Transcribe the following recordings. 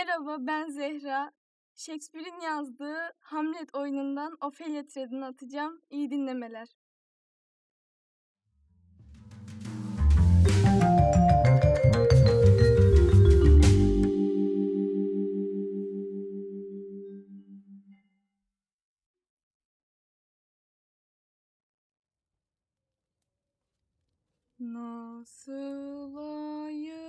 Merhaba ben Zehra. Shakespeare'in yazdığı Hamlet oyunundan Ophelia tiradını atacağım. İyi dinlemeler. Nasıl ayırt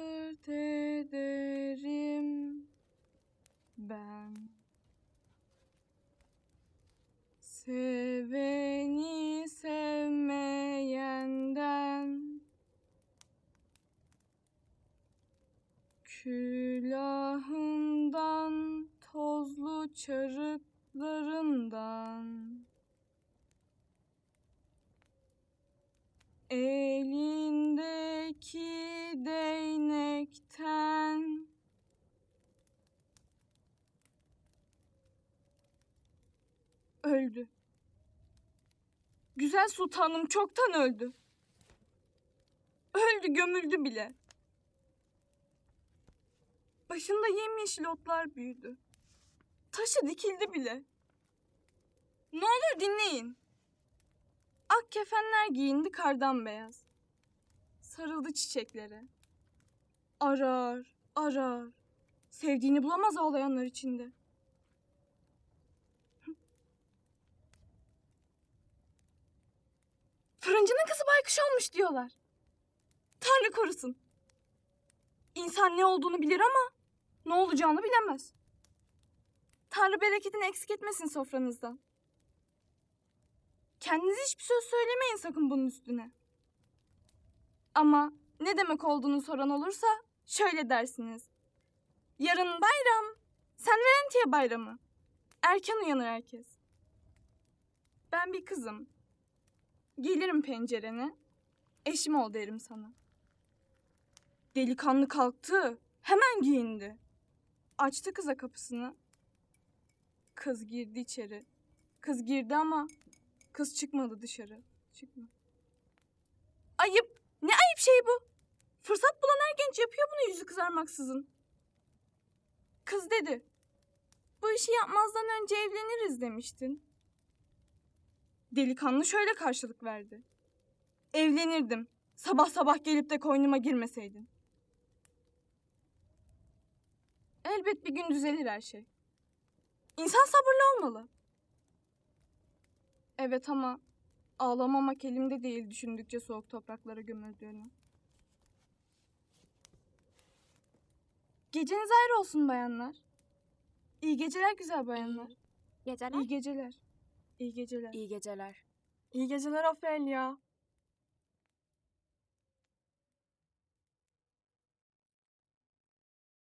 Külahından tozlu çarıklarından Elindeki değnekten öldü. Güzel sultanım çoktan öldü. Öldü gömüldü bile. Başında yemyeşil otlar büyüdü. Taşı dikildi bile. Ne olur dinleyin. Ak kefenler giyindi kardan beyaz. Sarıldı çiçeklere. Arar, arar. Sevdiğini bulamaz ağlayanlar içinde. Fırıncının kızı baykuş olmuş diyorlar. Tanrı korusun. İnsan ne olduğunu bilir ama ne olacağını bilemez. Tanrı bereketini eksik etmesin sofranızdan. Kendiniz hiçbir söz söylemeyin sakın bunun üstüne. Ama ne demek olduğunu soran olursa şöyle dersiniz. Yarın bayram. Sen Valentiye bayramı. Erken uyanır herkes. Ben bir kızım. Gelirim pencerene. Eşim ol derim sana. Delikanlı kalktı. Hemen giyindi. Açtı kıza kapısını. Kız girdi içeri. Kız girdi ama kız çıkmadı dışarı. Çıkma. Ayıp. Ne ayıp şey bu? Fırsat bulan her genç yapıyor bunu yüzü kızarmaksızın. Kız dedi. Bu işi yapmazdan önce evleniriz demiştin. Delikanlı şöyle karşılık verdi. Evlenirdim. Sabah sabah gelip de koynuma girmeseydin. Elbet bir gün düzelir her şey. İnsan sabırlı olmalı. Evet ama ağlamamak elimde değil düşündükçe soğuk topraklara gömüldüğünü. Geceniz ayrı olsun bayanlar. İyi geceler güzel bayanlar. Geceler. İyi geceler. İyi geceler. İyi geceler. İyi geceler Ofelia.